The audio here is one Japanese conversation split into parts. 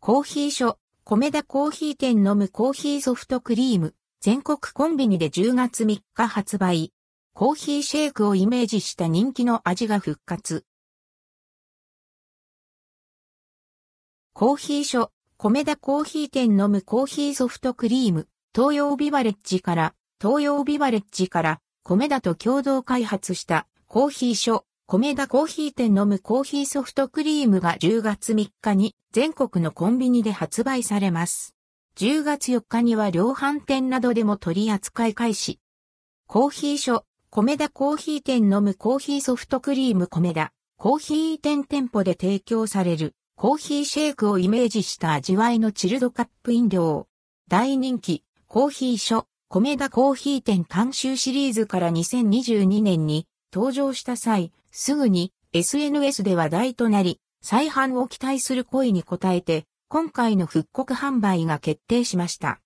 コーヒー所、米田コーヒー店飲むコーヒーソフトクリーム、全国コンビニで10月3日発売。コーヒーシェイクをイメージした人気の味が復活。コーヒー所、米田コーヒー店飲むコーヒーソフトクリーム、東洋ビバレッジから、東洋ビバレッジから、米田と共同開発したコーヒー所、米田コーヒー店飲むコーヒーソフトクリームが10月3日に全国のコンビニで発売されます。10月4日には量販店などでも取り扱い開始。コーヒー所、米田コーヒー店飲むコーヒーソフトクリーム米田、コーヒー店店舗で提供されるコーヒーシェイクをイメージした味わいのチルドカップ飲料。大人気、コーヒー所、米田コーヒー店監修シリーズから2022年に登場した際、すぐに SNS で話題となり、再販を期待する声に応えて、今回の復刻販売が決定しました。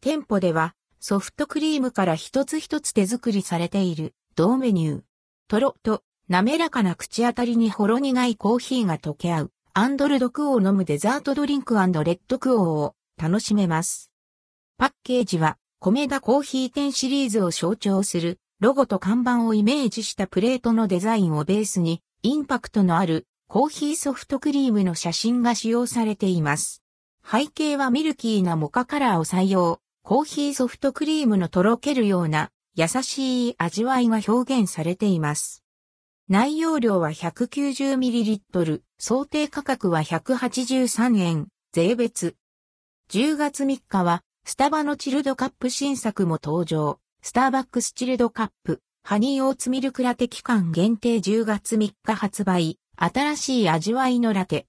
店舗では、ソフトクリームから一つ一つ手作りされている、同メニュー。とろっと、滑らかな口当たりにほろ苦いコーヒーが溶け合う、アンドルドクオーを飲むデザートドリンクレッドクオーを楽しめます。パッケージは、コメダ珈琲店シリーズを象徴するロゴと看板をイメージしたプレートのデザインをベースに、インパクトのあるコーヒーソフトクリームの写真が使用されています。背景はミルキーなモカカラーを採用。コーヒーソフトクリームのとろけるような優しい味わいが表現されています。内容量は 190ml、想定価格は183円、税別。10月3日は、スタバのチルドカップ新作も登場。スターバックスチルドカップ、ハニーオーツミルクラテ期間限定10月3日発売、新しい味わいのラテ。